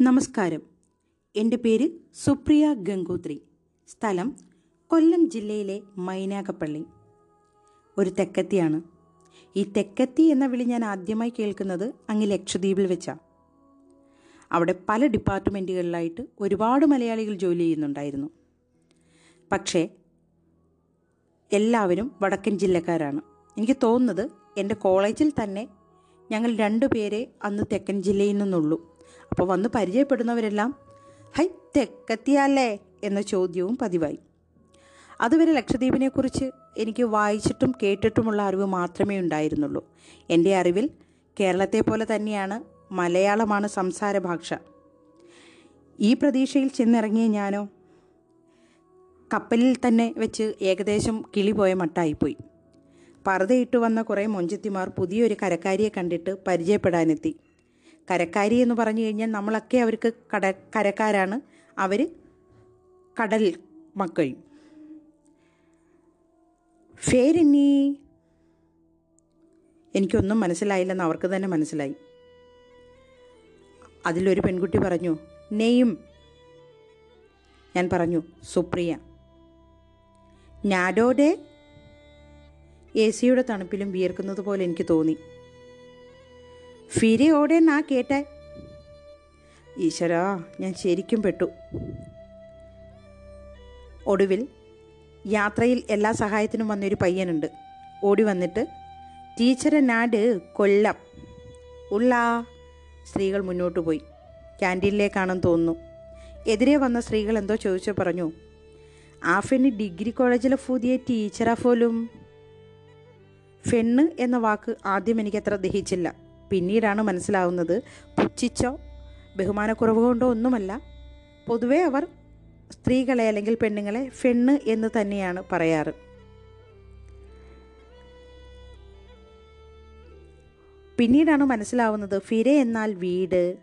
നമസ്കാരം. എന്റെ പേര് സുപ്രിയ ഗംഗോത്രി. സ്ഥലം കൊല്ലം ജില്ലയിലെ മൈനാകപ്പള്ളി. ഒരു തെക്കത്തിയാണ്. ഈ തെക്കത്തി എന്ന വിളി ഞാൻ ആദ്യമായി കേൾക്കുന്നത് അങ്ങ് ലക്ഷദ്വീപിൽ വെച്ചാണ് അവിടെ പല ഡിപ്പാർട്ട്മെന്റുകളിലായിട്ട് ഒരുപാട് മലയാളികൾ ജോലി ചെയ്യുന്നുണ്ടായിരുന്നു. പക്ഷേ എല്ലാവരും വടക്കൻ ജില്ലക്കാരാണ്. എനിക്ക് തോന്നുന്നത് എന്റെ കോളേജിൽ തന്നെ ഞങ്ങൾ രണ്ടു പേരെ അന്ന് തെക്കൻ ജില്ലയിൽ നിന്നുള്ളൂ. അപ്പോൾ വന്ന് പരിചയപ്പെടുന്നവരെല്ലാം ഹൈ തെക്കത്തിയല്ലേ എന്ന ചോദ്യവും പതിവായി. അതുവരെ ലക്ഷദ്വീപിനെക്കുറിച്ച് എനിക്ക് വായിച്ചിട്ടും കേട്ടിട്ടുമുള്ള അറിവ് മാത്രമേ ഉണ്ടായിരുന്നുള്ളൂ. എന്റെ അറിവിൽ കേരളത്തെ പോലെ തന്നെയാണ് മലയാളമാണ് സംസാര ഭാഷ. ഈ പ്രതീക്ഷയിൽ ചെന്നിറങ്ങിയ ഞാനോ കപ്പലിൽ തന്നെ വെച്ച് ഏകദേശം കിളി പോയ മട്ടായിപ്പോയി. പർദ്ദയിട്ട് വന്ന കുറേ മൊഞ്ചത്തിമാർ പുതിയൊരു കരക്കാരിയെ കണ്ടിട്ട് പരിചയപ്പെടാനെത്തി. കരക്കാരി എന്ന് പറഞ്ഞു കഴിഞ്ഞാൽ നമ്മളൊക്കെ അവർക്ക് കട കരക്കാരാണ്. അവർ കടൽ മക്കൾ. ഫേരിനി എനിക്കൊന്നും മനസ്സിലായില്ലെന്ന് അവർക്ക് തന്നെ മനസ്സിലായി. അതിലൊരു പെൺകുട്ടി പറഞ്ഞു നെയ്യും. ഞാൻ പറഞ്ഞു സുപ്രിയ ഞാഡോടെ എ സിയുടെ തണുപ്പിലും വിയർക്കുന്നത് പോലെ എനിക്ക് തോന്നി. ഫിരിയോടെ നാ കേട്ടെ. ഈശ്വരാ ഞാൻ ശരിക്കും പെട്ടു. ഒടുവിൽ യാത്രയിൽ എല്ലാ സഹായത്തിനും വന്നൊരു പയ്യനുണ്ട്. ഓടി വന്നിട്ട് ടീച്ചറെ നാട് കൊല്ലം. ഉള്ള സ്ത്രീകൾ മുന്നോട്ട് പോയി. ക്യാന്റീനിലേക്കാണെന്ന് തോന്നുന്നു. എതിരെ വന്ന സ്ത്രീകൾ എന്തോ ചോദിച്ചു പറഞ്ഞു. ആ ഡിഗ്രി കോളേജിലെ പുതിയ ടീച്ചറാ പോലും. ഫെണ്ണ് എന്ന വാക്ക് ആദ്യം എനിക്കത്ര ദഹിച്ചില്ല. പിന്നീടാണ് മനസ്സിലാവുന്നത് പുച്ഛിച്ചോ ബഹുമാനക്കുറവ് കൊണ്ടോ ഒന്നുമല്ല. പൊതുവേ അവർ സ്ത്രീകളെ അല്ലെങ്കിൽ പെണ്ണുങ്ങളെ ഫെണ്ണ് എന്ന് തന്നെയാണ് പറയാറ്. പിന്നീടാണ് മനസ്സിലാവുന്നത് ഫിര എന്നാൽ വീട്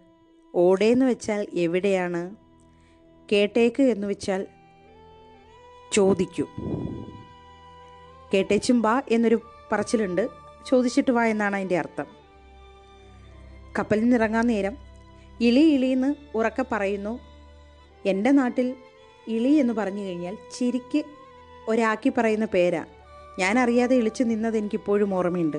ഓടേന്ന് വെച്ചാൽ എവിടെയാണ് കേട്ടേക്ക് എന്ന് വെച്ചാൽ ചോദിക്കൂ. കേട്ടേച്ചും വാ എന്നൊരു പറച്ചിലുണ്ട്. ചോദിച്ചിട്ട് വാ എന്നാണ് അതിന്റെ അർത്ഥം. കപ്പലിൽ നിറങ്ങാൻ നേരം ഇളി ഇളിയെന്ന് ഉറക്കെ പറയുന്നു എന്റെ നാട്ടിൽ ഇളി എന്ന് പറഞ്ഞു കഴിഞ്ഞാൽ ചിരിക്ക് ഒരാക്കി പറയുന്ന പേരാ. ഞാൻ അറിയാതെ ഇളിച്ചു നിന്നത് എനിക്കിപ്പോഴും ഓർമ്മയുണ്ട്.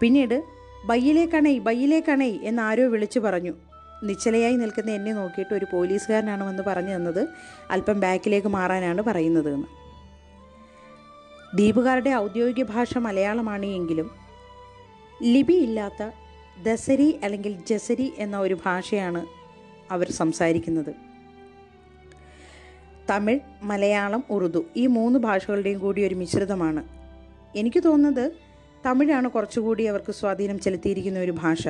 പിന്നീട് ബയ്യിലേക്കണേ ബയ്യിലേക്കണേ എന്ന് ആരോ വിളിച്ചു പറഞ്ഞു. നിശ്ചലയായി നിൽക്കുന്ന എന്നെ നോക്കിയിട്ട് ഒരു പോലീസുകാരനാണ് വന്ന് പറഞ്ഞു തന്നത് അല്പം ബാക്കിലേക്ക് മാറാനാണ് പറയുന്നത് എന്ന്. ദ്വീപുകാരുടെ ഔദ്യോഗിക ഭാഷ മലയാളമാണ് എങ്കിലും ലിപിയില്ലാത്ത ദസരി അല്ലെങ്കിൽ ജസരി എന്ന ഒരു ഭാഷയാണ് അവർ സംസാരിക്കുന്നത്. തമിഴ് മലയാളം ഉറുദു ഈ മൂന്ന് ഭാഷകളുടെയും കൂടി ഒരു മിശ്രിതമാണ്. എനിക്ക് തോന്നുന്നത് തമിഴാണ് കുറച്ചുകൂടി അവർക്ക് സ്വാധീനം ചെലുത്തിയിരിക്കുന്ന ഒരു ഭാഷ.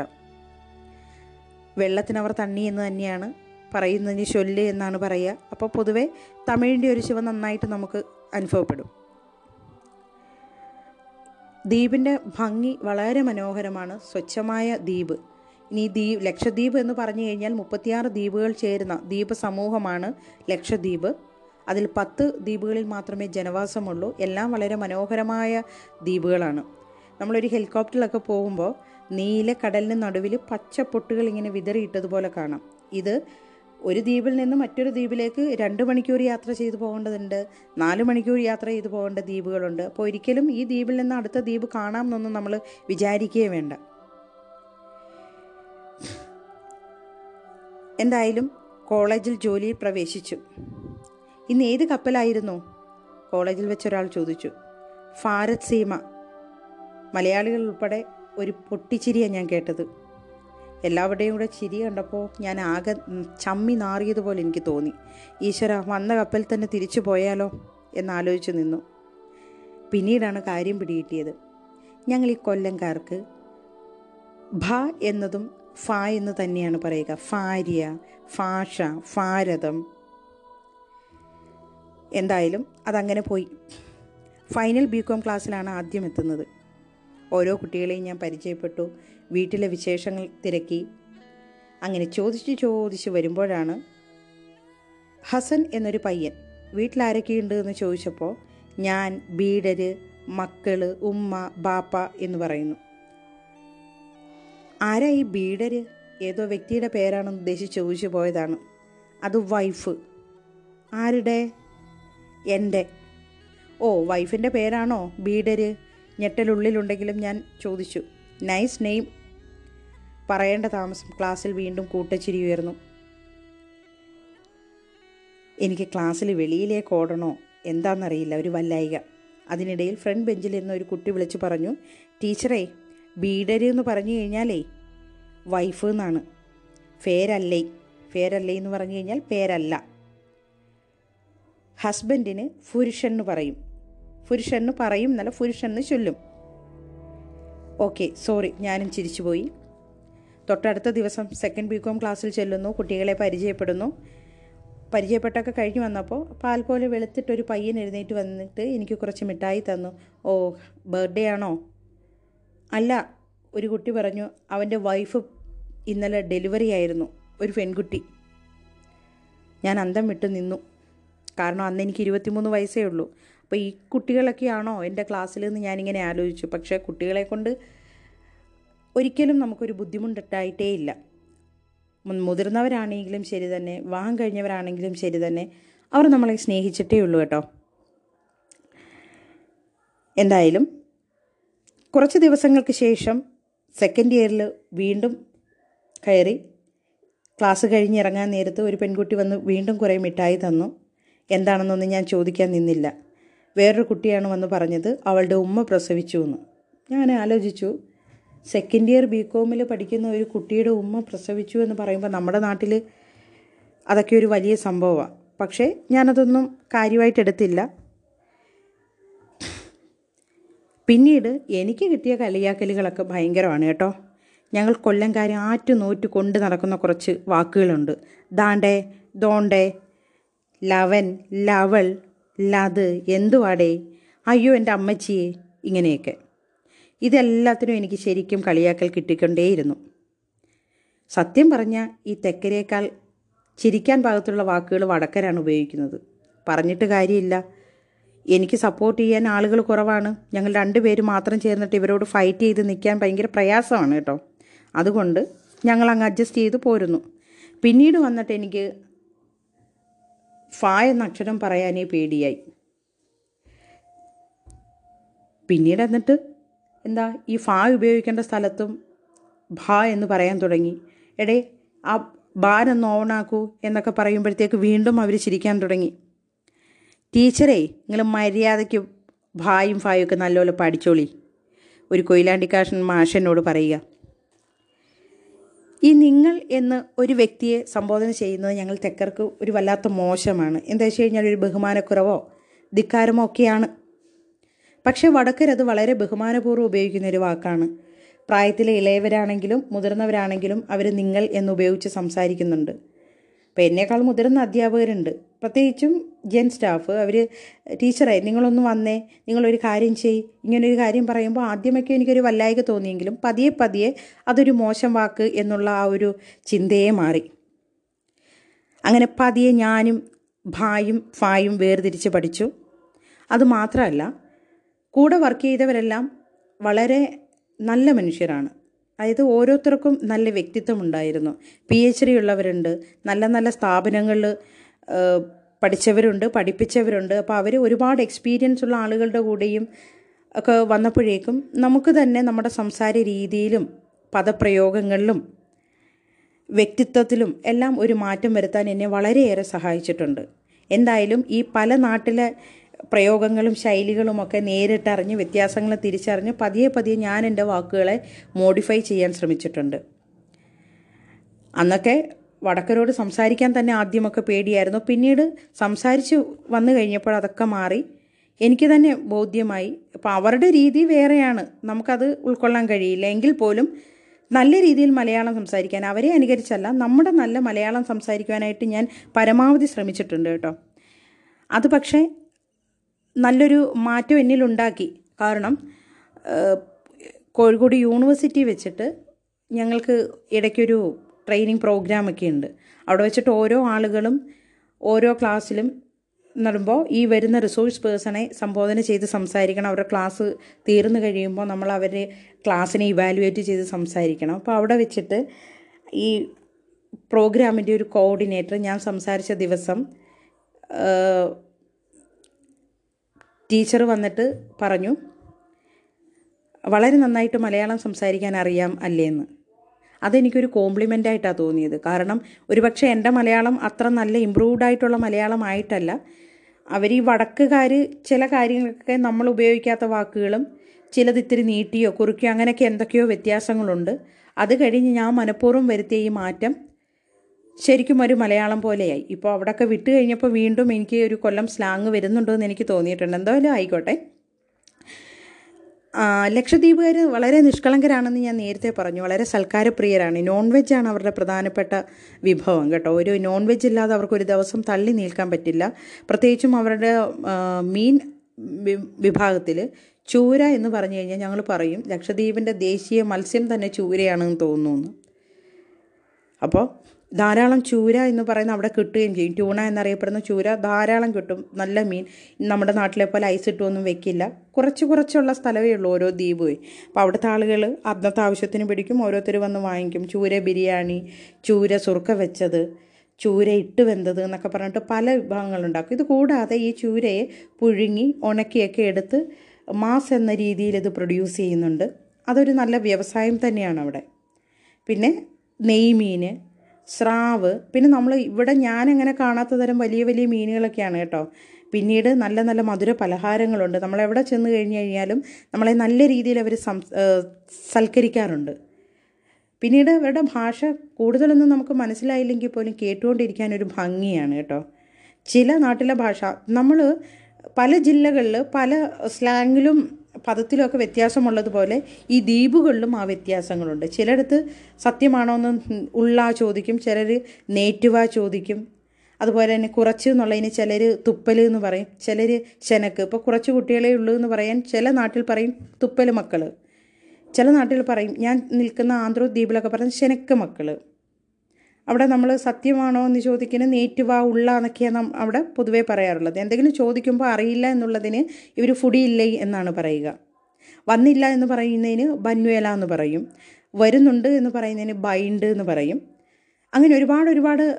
വെള്ളത്തിനവർ തണ്ണി എന്ന് തന്നെയാണ് പറയുന്നതിന് ചൊല്ല് എന്നാണ് പറയുക. അപ്പോൾ പൊതുവേ തമിഴിന്റെ ഒരു ശിവ നന്നായിട്ട് നമുക്ക് അനുഭവപ്പെടും. ദ്വീപിന്റെ ഭംഗി വളരെ മനോഹരമാണ്. സ്വച്ഛമായ ദ്വീപ്. ഇനി ദ്വീപ് ലക്ഷദ്വീപ് എന്ന് പറഞ്ഞു കഴിഞ്ഞാൽ മുപ്പത്തിയാറ് ദ്വീപുകൾ ചേരുന്ന ദ്വീപ് സമൂഹമാണ് ലക്ഷദ്വീപ്. അതിൽ പത്ത് ദ്വീപുകളിൽ മാത്രമേ ജനവാസമുള്ളൂ. എല്ലാം വളരെ മനോഹരമായ ദ്വീപുകളാണ്. നമ്മളൊരു ഹെലികോപ്റ്ററിലൊക്കെ പോകുമ്പോൾ നീല കടലിന് നടുവിൽ പച്ച പൊട്ടുകൾ ഇങ്ങനെ വിതറിയിട്ടതുപോലെ കാണാം. ഇത് ഒരു ദ്വീപിൽ നിന്ന് മറ്റൊരു ദ്വീപിലേക്ക് രണ്ട് മണിക്കൂർ യാത്ര ചെയ്ത് പോകേണ്ടതുണ്ട്. നാല് മണിക്കൂർ യാത്ര ചെയ്ത് പോകേണ്ട ദ്വീപുകളുണ്ട്. അപ്പോൾ ഒരിക്കലും ഈ ദ്വീപിൽ നിന്ന് അടുത്ത ദ്വീപ് കാണാം എന്നൊന്നും നമ്മൾ വിചാരിക്കുകയേ വേണ്ട. എന്തായാലും കോളേജിൽ ജോലിയിൽ പ്രവേശിച്ചു. ഇന്ന് ഏത് കപ്പലായിരുന്നു? കോളേജിൽ വെച്ചൊരാൾ ചോദിച്ചു. ഭാരത് സീമ. മലയാളികൾ ഉൾപ്പെടെ ഒരു പൊട്ടിച്ചിരിയാണ് ഞാൻ കേട്ടത്. എല്ലാവരുടെയും കൂടെ ചിരി കണ്ടപ്പോൾ ഞാൻ ആകെ ചമ്മി നാറിയതുപോലെ എനിക്ക് തോന്നി. ഈശ്വര വന്ന കപ്പൽ തന്നെ തിരിച്ചു പോയാലോ എന്നാലോചിച്ച് നിന്നു. പിന്നീടാണ് കാര്യം പിടികിട്ടിയത്. ഞങ്ങൾ ഈ കൊല്ലംകാർക്ക് ഭ എന്നതും ഫ എന്ന് തന്നെയാണ് പറയുക. ഭാര്യ ഭാഷ ഭാരതം. എന്തായാലും അതങ്ങനെ പോയി. ഫൈനൽ ബി കോം ക്ലാസ്സിലാണ് ആദ്യം എത്തുന്നത്. ഓരോ കുട്ടികളെയും ഞാൻ പരിചയപ്പെട്ടു. വീട്ടിലെ വിശേഷങ്ങൾ തിരക്കി. അങ്ങനെ ചോദിച്ച് ചോദിച്ച് വരുമ്പോഴാണ് ഹസൻ എന്നൊരു പയ്യൻ വീട്ടിലാരൊക്കെയുണ്ട് എന്ന് ചോദിച്ചപ്പോൾ ഞാൻ ബീഡര് മക്കൾ ഉമ്മ ബാപ്പ എന്ന് പറയുന്നു. ആരാ ഈ ബീഡര്? ഏതോ വ്യക്തിയുടെ പേരാണെന്ന് ഉദ്ദേശിച്ച് ചോദിച്ചു പോയതാണ്. അത് വൈഫ്. ആരുടെ? എന്റെ. ഓ വൈഫിന്റെ പേരാണോ ബീഡര്? ഞെട്ടലുള്ളിലുണ്ടെങ്കിലും ഞാൻ ചോദിച്ചു നൈസ് നെയിം പറയേണ്ട താമസം ക്ലാസ്സിൽ വീണ്ടും കൂട്ടച്ചിരി ഉയർന്നു. എനിക്ക് ക്ലാസ്സിൽ വെളിയിലേക്ക് ഓടണോ എന്താണെന്നറിയില്ല ഒരു വല്ലായിക. അതിനിടയിൽ ഫ്രണ്ട് ബെഞ്ചിൽ നിന്ന് ഒരു കുട്ടി വിളിച്ചു പറഞ്ഞു ടീച്ചറേ ബീഡര് എന്ന് പറഞ്ഞു കഴിഞ്ഞാലേ വൈഫ് എന്നാണ്. ഫേരല്ലേ ഫേരല്ലേ എന്ന് പറഞ്ഞു കഴിഞ്ഞാൽ പേരല്ല. ഹസ്ബൻഡിന് പുരുഷൻ എന്ന് പറയും. പുരുഷൻ എന്ന് പറയും എന്നല്ല പുരുഷൻ എന്ന് ചൊല്ലും. ഓക്കെ സോറി ഞാനും ചിരിച്ചുപോയി. തൊട്ടടുത്ത ദിവസം സെക്കൻഡ് ബി കോം ക്ലാസ്സിൽ ചെല്ലുന്നു കുട്ടികളെ പരിചയപ്പെടുന്നു. പരിചയപ്പെട്ടൊക്കെ കഴിഞ്ഞ് വന്നപ്പോൾ പാൽ പോലെ വെളുത്തിട്ടൊരു പയ്യൻ എഴുന്നേറ്റ് വന്നിട്ട് എനിക്ക് കുറച്ച് മിഠായി തന്നു. ഓ ബർത്ത്ഡേ ആണോ? അല്ല ഒരു കുട്ടി പറഞ്ഞു അവന്റെ വൈഫ് ഇന്നലെ ഡെലിവറി ആയിരുന്നു ഒരു പെൺകുട്ടി. ഞാൻ അന്തം വിട്ട് നിന്നു. കാരണം അന്ന് എനിക്ക് ഇരുപത്തിമൂന്ന് വയസ്സേ ഉള്ളൂ. അപ്പോൾ ഈ കുട്ടികളൊക്കെയാണോ എന്റെ ക്ലാസ്സിൽ നിന്ന് ഞാനിങ്ങനെ ആലോചിച്ചു. പക്ഷേ കുട്ടികളെ കൊണ്ട് ഒരിക്കലും നമുക്കൊരു ബുദ്ധിമുട്ടുണ്ടായിട്ടേ ഇല്ല. മുതിർന്നവരാണെങ്കിലും ശരി തന്നെ വാഹം കഴിഞ്ഞവരാണെങ്കിലും ശരി തന്നെ അവർ നമ്മളെ സ്നേഹിച്ചിട്ടേ ഉള്ളൂ കേട്ടോ. എന്തായാലും കുറച്ച് ദിവസങ്ങൾക്ക് ശേഷം സെക്കൻഡ് ഇയറിൽ വീണ്ടും കയറി ക്ലാസ് കഴിഞ്ഞിറങ്ങാൻ നേരത്ത് ഒരു പെൺകുട്ടി വന്ന് വീണ്ടും കുറേ മിഠായി തന്നു. എന്താണെന്നൊന്നും ഞാൻ ചോദിക്കാൻ നിന്നില്ല. വേറൊരു കുട്ടിയാണ് വന്ന് പറഞ്ഞത് അവളുടെ ഉമ്മ പ്രസവിച്ചു എന്ന് ഞാൻ ആലോചിച്ചു സെക്കൻഡ് ഇയർ ബി കോമിൽ പഠിക്കുന്ന ഒരു കുട്ടിയുടെ ഉമ്മ പ്രസവിച്ചു എന്ന് പറയുമ്പോൾ നമ്മുടെ നാട്ടിൽ അതൊക്കെ ഒരു വലിയ സംഭവമാണ് പക്ഷേ ഞാനതൊന്നും കാര്യമായിട്ട് എടുത്തില്ല. പിന്നീട് എനിക്ക് കിട്ടിയ കളിയാക്കലുകളൊക്കെ ഭയങ്കരമാണ് കേട്ടോ. ഞങ്ങൾ കൊല്ലംകാരെ ആറ്റുനൂറ്റ് കൊണ്ട് നടക്കുന്ന കുറച്ച് വാക്കുകളുണ്ട്. ദാണ്ടേ ദോണ്ടേ ലവൻ ലവൾ ലത് എന്തുവാടേ? അയ്യോ എന്റെ അമ്മച്ചിയെ ഇങ്ങനെയൊക്കെ. ഇതെല്ലാത്തിനും എനിക്ക് ശരിക്കും കളിയാക്കൽ കിട്ടിക്കൊണ്ടേയിരുന്നു. സത്യം പറഞ്ഞാൽ ഈ തെക്കരേക്കാൾ ചിരിക്കാൻ ഭാഗത്തുള്ള വാക്കുകൾ വടക്കരാണ് ഉപയോഗിക്കുന്നത്. പറഞ്ഞിട്ട് കാര്യമില്ല. എനിക്ക് സപ്പോർട്ട് ചെയ്യാൻ ആളുകൾ കുറവാണ്. ഞങ്ങൾ രണ്ടുപേര് മാത്രം ചേർന്നിട്ട് ഇവരോട് ഫൈറ്റ് ചെയ്ത് നിൽക്കാൻ ഭയങ്കര പ്രയാസമാണ് കേട്ടോ. അതുകൊണ്ട് ഞങ്ങൾ അങ്ങ് അഡ്ജസ്റ്റ് ചെയ്ത് പോരുന്നു. പിന്നീട് വന്നിട്ട് എനിക്ക് ഫ എന്ന അക്ഷരം പറയാനേ പേടിയായി. പിന്നീട് എന്നിട്ട് എന്താ ഈ ഫാ ഉപയോഗിക്കേണ്ട സ്ഥലത്തും ഭ എന്ന് പറയാൻ തുടങ്ങി. എടേ ആ ബാനൊന്ന് ഓണാക്കൂ എന്നൊക്കെ പറയുമ്പോഴത്തേക്ക് വീണ്ടും അവർ ചിരിക്കാൻ തുടങ്ങി. ടീച്ചറേ നിങ്ങൾ മര്യാദയ്ക്ക് ഭായും ഫായും ഒക്കെ നല്ലപോലെ പഠിച്ചോളി. ഒരു കൊയിലാണ്ടിക്കാഷൻ മാഷനോട് പറയുക. ഈ നിങ്ങൾ എന്ന് ഒരു വ്യക്തിയെ സംബോധന ചെയ്യുന്നത് ഞങ്ങൾ തെക്കർക്ക് ഒരു വല്ലാത്ത മോശമാണ്. എന്താ വെച്ച് കഴിഞ്ഞാൽ ഒരു ബഹുമാനക്കുറവോ ധിക്കാരമോ ഒക്കെയാണ്. പക്ഷേ വടക്കരത് വളരെ ബഹുമാനപൂർവം ഉപയോഗിക്കുന്ന ഒരു വാക്കാണ്. പ്രായത്തിലെ ഇളയവരാണെങ്കിലും മുതിർന്നവരാണെങ്കിലും അവർ നിങ്ങൾ എന്ന് ഉപയോഗിച്ച് സംസാരിക്കുന്നുണ്ട്. അപ്പോൾ എന്നേക്കാൾ മുതിർന്ന അധ്യാപകരുണ്ട്. പ്രത്യേകിച്ചും ജെൻ സ്റ്റാഫ് അവർ ടീച്ചറെ നിങ്ങളൊന്ന് വന്നേ നിങ്ങളൊരു കാര്യം ചെയ് ഇങ്ങനൊരു കാര്യം പറയുമ്പോൾ ആദ്യമൊക്കെ എനിക്കൊരു വല്ലായിക തോന്നിയെങ്കിലും പതിയെ പതിയെ അതൊരു മോശം വാക്ക് എന്നുള്ള ആ ഒരു ചിന്തയെ മാറി. അങ്ങനെ പതിയെ ഞാനും ഭായും ഫായും വേർതിരിച്ച് പഠിച്ചു. അതുമാത്രമല്ല കൂടെ വർക്ക് ചെയ്തവരെല്ലാം വളരെ നല്ല മനുഷ്യരാണ്. അതായത് ഓരോരുത്തർക്കും നല്ല വ്യക്തിത്വം ഉണ്ടായിരുന്നു. പി എച്ച് ഡി ഉള്ളവരുണ്ട് നല്ല നല്ല സ്ഥാപനങ്ങളിൽ പഠിച്ചവരുണ്ട് പഠിപ്പിച്ചവരുണ്ട്. അപ്പോൾ അവർ ഒരുപാട് എക്സ്പീരിയൻസ് ഉള്ള ആളുകളുടെ കൂടെയും ഒക്കെ വന്നപ്പോഴേക്കും നമുക്ക് തന്നെ നമ്മുടെ സംസാര രീതിയിലും പദപ്രയോഗങ്ങളിലും വ്യക്തിത്വത്തിലും എല്ലാം ഒരു മാറ്റം വരുത്താൻ എന്നെ വളരെയേറെ സഹായിച്ചിട്ടുണ്ട്. എന്തായാലും ഈ പല നാട്ടിലെ പ്രയോഗങ്ങളും ശൈലികളുമൊക്കെ നേരിട്ടറിഞ്ഞ് വ്യത്യാസങ്ങൾ തിരിച്ചറിഞ്ഞ് പതിയെ പതിയെ ഞാൻ എന്റെ വാക്കുകളെ മോഡിഫൈ ചെയ്യാൻ ശ്രമിച്ചിട്ടുണ്ട്. അന്നൊക്കെ വടക്കരോട് സംസാരിക്കാൻ തന്നെ ആദ്യമൊക്കെ പേടിയായിരുന്നു. പിന്നീട് സംസാരിച്ച് വന്നു കഴിഞ്ഞപ്പോൾ അതൊക്കെ മാറി. എനിക്ക് തന്നെ ബോധ്യമായി. അപ്പോൾ അവരുടെ രീതി വേറെയാണ്. നമുക്കത് ഉൾക്കൊള്ളാൻ കഴിയില്ല. എങ്കിൽ പോലും നല്ല രീതിയിൽ മലയാളം സംസാരിക്കാൻ അവരെ അനുകരിച്ചല്ല നമ്മുടെ നല്ല മലയാളം സംസാരിക്കുവാനായിട്ട് ഞാൻ പരമാവധി ശ്രമിച്ചിട്ടുണ്ട് കേട്ടോ. അത് പക്ഷേ നല്ലൊരു മാറ്റം എന്നിലുണ്ടാക്കി കാരണം കോഴിക്കോട് യൂണിവേഴ്സിറ്റി വെച്ചിട്ട് ഞങ്ങൾക്ക് ഇടയ്ക്കൊരു ട്രെയിനിങ് പ്രോഗ്രാമൊക്കെ ഉണ്ട്. അവിടെ വെച്ചിട്ട് ഓരോ ആളുകളും ഓരോ ക്ലാസ്സിലും നടുമ്പോൾ ഈ വരുന്ന റിസോഴ്സ് പേഴ്സണെ സംബോധന ചെയ്ത് സംസാരിക്കണം. അവരുടെ ക്ലാസ് തീർന്നു കഴിയുമ്പോൾ നമ്മൾ അവരെ ക്ലാസ്സിനെ ഇവാലുവേറ്റ് ചെയ്ത് സംസാരിക്കണം. അപ്പോൾ അവിടെ വെച്ചിട്ട് ഈ പ്രോഗ്രാമിന്റെ ഒരു കോർഡിനേറ്റർ ഞാൻ സംസാരിച്ച ദിവസം ടീച്ചർ വന്നിട്ട് പറഞ്ഞു വളരെ നന്നായിട്ട് മലയാളം സംസാരിക്കാൻ അറിയാം അല്ലേന്ന് അതെനിക്കൊരു കോംപ്ലിമെന്റ് ആയിട്ടാണ് തോന്നിയത്. കാരണം ഒരുപക്ഷെ എന്റെ മലയാളം അത്ര നല്ല ഇമ്പ്രൂവ്ഡ് ആയിട്ടുള്ള മലയാളം ആയിട്ടല്ല അവർ ഈ വടക്കുകാർ ചില കാര്യങ്ങളൊക്കെ നമ്മൾ ഉപയോഗിക്കാത്ത വാക്കുകളും ചിലത് ഇത്തിരി നീട്ടിയോ കുറുക്കിയോ അങ്ങനെയൊക്കെ എന്തൊക്കെയോ വ്യത്യാസങ്ങളുണ്ട്. അത് കഴിഞ്ഞ് ഞാൻ മനഃപൂർവം വരുത്തിയ ഈ മാറ്റം ശരിക്കും ഒരു മലയാളം പോലെയായി. ഇപ്പോൾ അവിടെയൊക്കെ വിട്ട് കഴിഞ്ഞപ്പോൾ വീണ്ടും എനിക്ക് ഒരു കൊല്ലം സ്ലാങ് വരുന്നുണ്ടെന്ന് എനിക്ക് തോന്നിയിട്ടുണ്ട്. എന്തായാലും ആയിക്കോട്ടെ. ലക്ഷദ്വീപുകാർ വളരെ നിഷ്കളങ്കരാണെന്ന് ഞാൻ നേരത്തെ പറഞ്ഞു. വളരെ സൽക്കാരപ്രിയരാണ്. നോൺ വെജ് ആണ് അവരുടെ പ്രധാനപ്പെട്ട വിഭവം കേട്ടോ. ഒരു നോൺ വെജ് ഇല്ലാതെ അവർക്ക് ഒരു ദിവസം തള്ളി നിൽക്കാൻ പറ്റില്ല. പ്രത്യേകിച്ചും അവരുടെ മീൻ വിഭാഗത്തിൽ ചൂര എന്ന് പറഞ്ഞു കഴിഞ്ഞാൽ ഞങ്ങൾ പറയും ലക്ഷദ്വീപിന്റെ ദേശീയ മത്സ്യം തന്നെ ചൂരയാണെന്ന് തോന്നുന്നു. അപ്പോൾ ധാരാളം ചൂര എന്ന് പറയുന്ന അവിടെ കിട്ടുകയും ചെയ്യും. ട്യൂണ എന്നറിയപ്പെടുന്ന ചൂര ധാരാളം കിട്ടും. നല്ല മീൻ. നമ്മുടെ നാട്ടിലെ പോലെ ഐസ് ഇട്ടൊന്നും വെക്കില്ല. കുറച്ച് കുറച്ചുള്ള സ്ഥലമേ ഉള്ളൂ ഓരോ ദ്വീപും. അപ്പോൾ അവിടുത്തെ ആളുകൾ അന്നത്തെ ആവശ്യത്തിന് പിടിക്കും. ഓരോരുത്തർ വന്ന് വാങ്ങിക്കും. ചൂര ബിരിയാണി ചൂര സുറുക്ക വെച്ചത് ചൂര ഇട്ട് വെന്തത് എന്നൊക്കെ പറഞ്ഞിട്ട് പല വിഭവങ്ങളുണ്ടാക്കും. ഇത് കൂടാതെ ഈ ചൂരയെ പുഴുങ്ങി ഉണക്കിയൊക്കെ എടുത്ത് മാസ് എന്ന രീതിയിൽ ഇത് പ്രൊഡ്യൂസ് ചെയ്യുന്നുണ്ട്. അതൊരു നല്ല വ്യവസായം തന്നെയാണ് അവിടെ. പിന്നെ നെയ്മീൻ സ്രാവ്. പിന്നെ നമ്മൾ ഇവിടെ ഞാനങ്ങനെ കാണാത്ത തരം വലിയ വലിയ മീനുകളൊക്കെയാണ് കേട്ടോ. പിന്നീട് നല്ല നല്ല മധുര പലഹാരങ്ങളുണ്ട്. നമ്മളെവിടെ ചെന്ന് കഴിഞ്ഞ് കഴിഞ്ഞാലും നമ്മളെ നല്ല രീതിയിൽ അവർ സൽക്കരിക്കാറുണ്ട്. പിന്നീട് അവരുടെ ഭാഷ കൂടുതലൊന്നും നമുക്ക് മനസ്സിലായില്ലെങ്കിൽ പോലും കേട്ടുകൊണ്ടിരിക്കാൻ ഒരു ഭംഗിയാണ് കേട്ടോ. ചില നാട്ടിലെ ഭാഷ നമ്മൾ പല ജില്ലകളിൽ പല സ്ലാങ്ങിലും പദത്തിലൊക്കെ വ്യത്യാസമുള്ളതുപോലെ ഈ ദ്വീപുകളിലും ആ വ്യത്യാസങ്ങളുണ്ട്. ചിലയിടത്ത് സത്യമാണോ എന്ന് ഉള്ള ചോദിക്കും ചിലർ നേറ്റുവ ചോദിക്കും. അതുപോലെ തന്നെ കുറച്ച് എന്നുള്ളതിന് ചിലർ തുപ്പൽ എന്ന് പറയും ചിലർ ശനക്ക് ഇപ്പോൾ കുറച്ച് കുട്ടികളെ ഉള്ളൂ എന്ന് പറയാൻ ചില നാട്ടിൽ പറയും തുപ്പൽ മക്കൾ ചില നാട്ടിൽ പറയും ഞാൻ നിൽക്കുന്ന ആന്ധ്രോ ദ്വീപിലൊക്കെ പറയും ശനക്ക് മക്കൾ അവിടെ നമ്മൾ സത്യമാണോ എന്ന് ചോദിക്കുന്നത് നേറ്റുവാ ഉള്ള എന്നൊക്കെയാണ് അവിടെ പൊതുവേ പറയാറുള്ളത്. എന്തെങ്കിലും ചോദിക്കുമ്പോൾ അറിയില്ല എന്നുള്ളതിന് ഇവർ ഫുഡിയില്ലേ എന്നാണ് പറയുക. വന്നില്ല എന്ന് പറയുന്നതിന് ബന്വേല എന്ന് പറയും. വരുന്നുണ്ട് എന്ന് പറയുന്നതിന് ബൈൻഡ് എന്ന് പറയും. അങ്ങനെ ഒരുപാട് ഒരുപാട്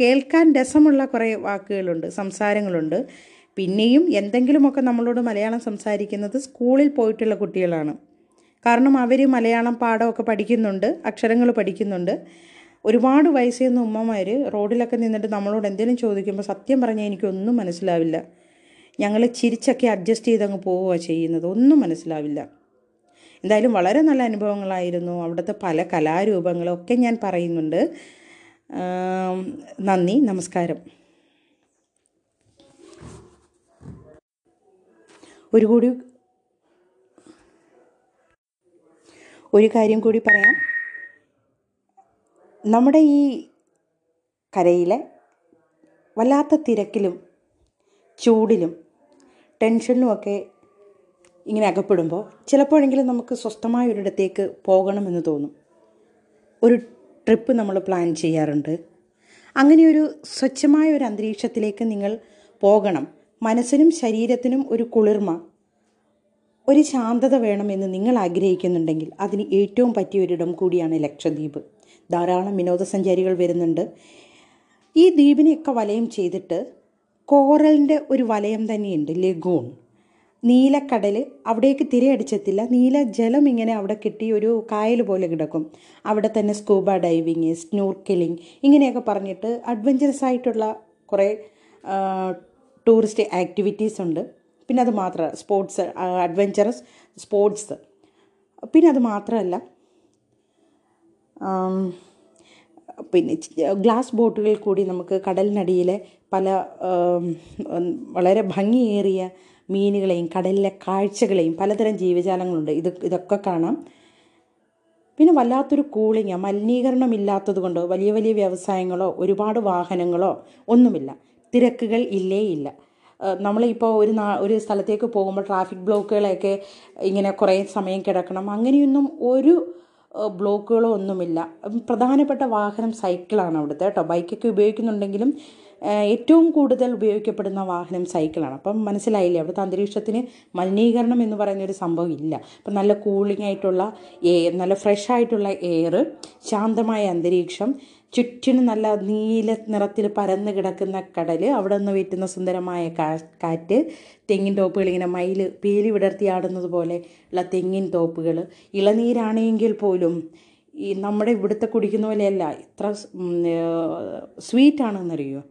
കേൾക്കാൻ രസമുള്ള കുറേ വാക്കുകളുണ്ട് സംസാരങ്ങളുണ്ട്. പിന്നെയും എന്തെങ്കിലുമൊക്കെ നമ്മളോട് മലയാളം സംസാരിക്കുന്നത് സ്കൂളിൽ പോയിട്ടുള്ള കുട്ടികളാണ്. കാരണം അവർ മലയാളം പാഠമൊക്കെ പഠിക്കുന്നുണ്ട് അക്ഷരങ്ങൾ പഠിക്കുന്നുണ്ട്. ഒരുപാട് വയസ്സെന്ന ഉമ്മമാർ റോഡിലൊക്കെ നിന്നിട്ട് നമ്മളോട് എന്തെങ്കിലും ചോദിക്കുമ്പോൾ സത്യം പറഞ്ഞാൽ എനിക്കൊന്നും മനസ്സിലാവില്ല. ഞങ്ങൾ ചിരിച്ചൊക്കെ അഡ്ജസ്റ്റ് ചെയ്തങ്ങ് പോവുക ചെയ്യുന്നത്. ഒന്നും മനസ്സിലാവില്ല. എന്തായാലും വളരെ നല്ല അനുഭവങ്ങളായിരുന്നു. അവിടുത്തെ പല കലാരൂപങ്ങളൊക്കെ ഞാൻ പറയുന്നുണ്ട്. നന്ദി നമസ്കാരം. ഒരു കൂടി ഒരു കാര്യം കൂടി പറയാം. നമ്മുടെ ഈ കരയിലെ വല്ലാത്ത തിരക്കിലും ചൂടിലും ടെൻഷനിലുമൊക്കെ ഇങ്ങനെ അകപ്പെടുമ്പോൾ ചിലപ്പോഴെങ്കിലും നമുക്ക് സ്വസ്ഥമായ ഒരിടത്തേക്ക് പോകണമെന്ന് തോന്നും. ഒരു ട്രിപ്പ് നമ്മൾ പ്ലാൻ ചെയ്യാറുണ്ട്. അങ്ങനെയൊരു സ്വച്ഛമായ ഒരു അന്തരീക്ഷത്തിലേക്ക് നിങ്ങൾ പോകണം. മനസ്സിനും ശരീരത്തിനും ഒരു കുളിർമ ഒരു ശാന്തത വേണമെന്ന് നിങ്ങൾ ആഗ്രഹിക്കുന്നുണ്ടെങ്കിൽ അതിന് ഏറ്റവും പറ്റിയ ഒരിടം കൂടിയാണ് ലക്ഷദ്വീപ്. ധാരാളം വിനോദസഞ്ചാരികൾ വരുന്നുണ്ട്. ഈ ദ്വീപിനെയൊക്കെ വലയം ചെയ്തിട്ട് കോറലിന്റെ ഒരു വലയം തന്നെയുണ്ട് ലഗൂൺ. നീലക്കടൽ അവിടേക്ക് തിരയടിച്ചെത്തില്ല. നീല ജലം ഇങ്ങനെ അവിടെ കിട്ടി ഒരു കായൽ പോലെ കിടക്കും. അവിടെ തന്നെ സ്കൂബ ഡൈവിങ് സ്നൂർക്കിലിംഗ് ഇങ്ങനെയൊക്കെ പറഞ്ഞിട്ട് അഡ്വഞ്ചറസ് ആയിട്ടുള്ള കുറേ ടൂറിസ്റ്റ് ആക്ടിവിറ്റീസ് ഉണ്ട്. പിന്നെ അത് മാത്രമല്ല സ്പോർട്സ് അഡ്വഞ്ചറസ് സ്പോർട്സ്. പിന്നെ അത് മാത്രമല്ല പിന്നെ ഗ്ലാസ് ബോട്ടുകൾ കൂടി നമുക്ക് കടലിനടിയിലെ പല വളരെ ഭംഗിയേറിയ മീനുകളെയും കടലിലെ കാഴ്ചകളെയും പലതരം ജീവജാലങ്ങളുണ്ട്. ഇത് ഇതൊക്കെ കാണാം. പിന്നെ വല്ലാത്തൊരു കൂളിങ് മലിനീകരണം ഇല്ലാത്തത് വലിയ വലിയ വ്യവസായങ്ങളോ ഒരുപാട് വാഹനങ്ങളോ ഒന്നുമില്ല. തിരക്കുകൾ ഇല്ലേ ഇല്ല. നമ്മളിപ്പോൾ ഒരു നാ ഒരു സ്ഥലത്തേക്ക് പോകുമ്പോൾ ട്രാഫിക് ബ്ലോക്കുകളെയൊക്കെ ഇങ്ങനെ കുറേ സമയം കിടക്കണം. അങ്ങനെയൊന്നും ഒരു ബ്ലോക്കുകളോ ഒന്നുമില്ല. പ്രധാനപ്പെട്ട വാഹനം സൈക്കിളാണ് അവിടുത്തെ കേട്ടോ. ബൈക്കൊക്കെ ഉപയോഗിക്കുന്നുണ്ടെങ്കിലും ഏറ്റവും കൂടുതൽ ഉപയോഗിക്കപ്പെടുന്ന വാഹനം സൈക്കിളാണ്. അപ്പം മനസ്സിലായില്ലേ? അവിടുത്തെ അന്തരീക്ഷത്തിന് മലിനീകരണം എന്ന് പറയുന്ന ഒരു സംഭവം ഇല്ല. അപ്പം നല്ല കൂളിംഗ് ആയിട്ടുള്ള എയർ നല്ല ഫ്രഷ് ആയിട്ടുള്ള എയർ ശാന്തമായ അന്തരീക്ഷം ചുറ്റിനും നല്ല നീല നിറത്തിൽ പരന്ന് കിടക്കുന്ന കടൽ അവിടെ നിന്ന് വീറ്റുന്ന സുന്ദരമായ കാറ്റ് തെങ്ങിൻ തോപ്പുകൾ ഇങ്ങനെ മയിൽ പേലി വിടർത്തി ആടുന്നത് പോലെ ഉള്ള തെങ്ങിൻ തോപ്പുകൾ. ഇളനീരാണെങ്കിൽ പോലും ഈ നമ്മുടെ ഇവിടുത്തെ കുടിക്കുന്ന പോലെയല്ല ഇത്ര സ്വീറ്റാണെന്നറിയോ?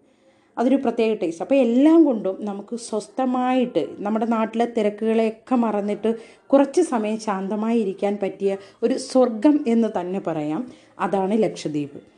അതൊരു പ്രത്യേക ടേസ്റ്റ് അപ്പോൾ എല്ലാം കൊണ്ടും നമുക്ക് സ്വസ്ഥമായിട്ട് നമ്മുടെ നാട്ടിലെ തിരക്കുകളെയൊക്കെ മറന്നിട്ട് കുറച്ച് സമയം ശാന്തമായി ഇരിക്കാൻ പറ്റിയ ഒരു സ്വർഗം എന്ന് തന്നെ പറയാം. അതാണ് ലക്ഷദ്വീപ്.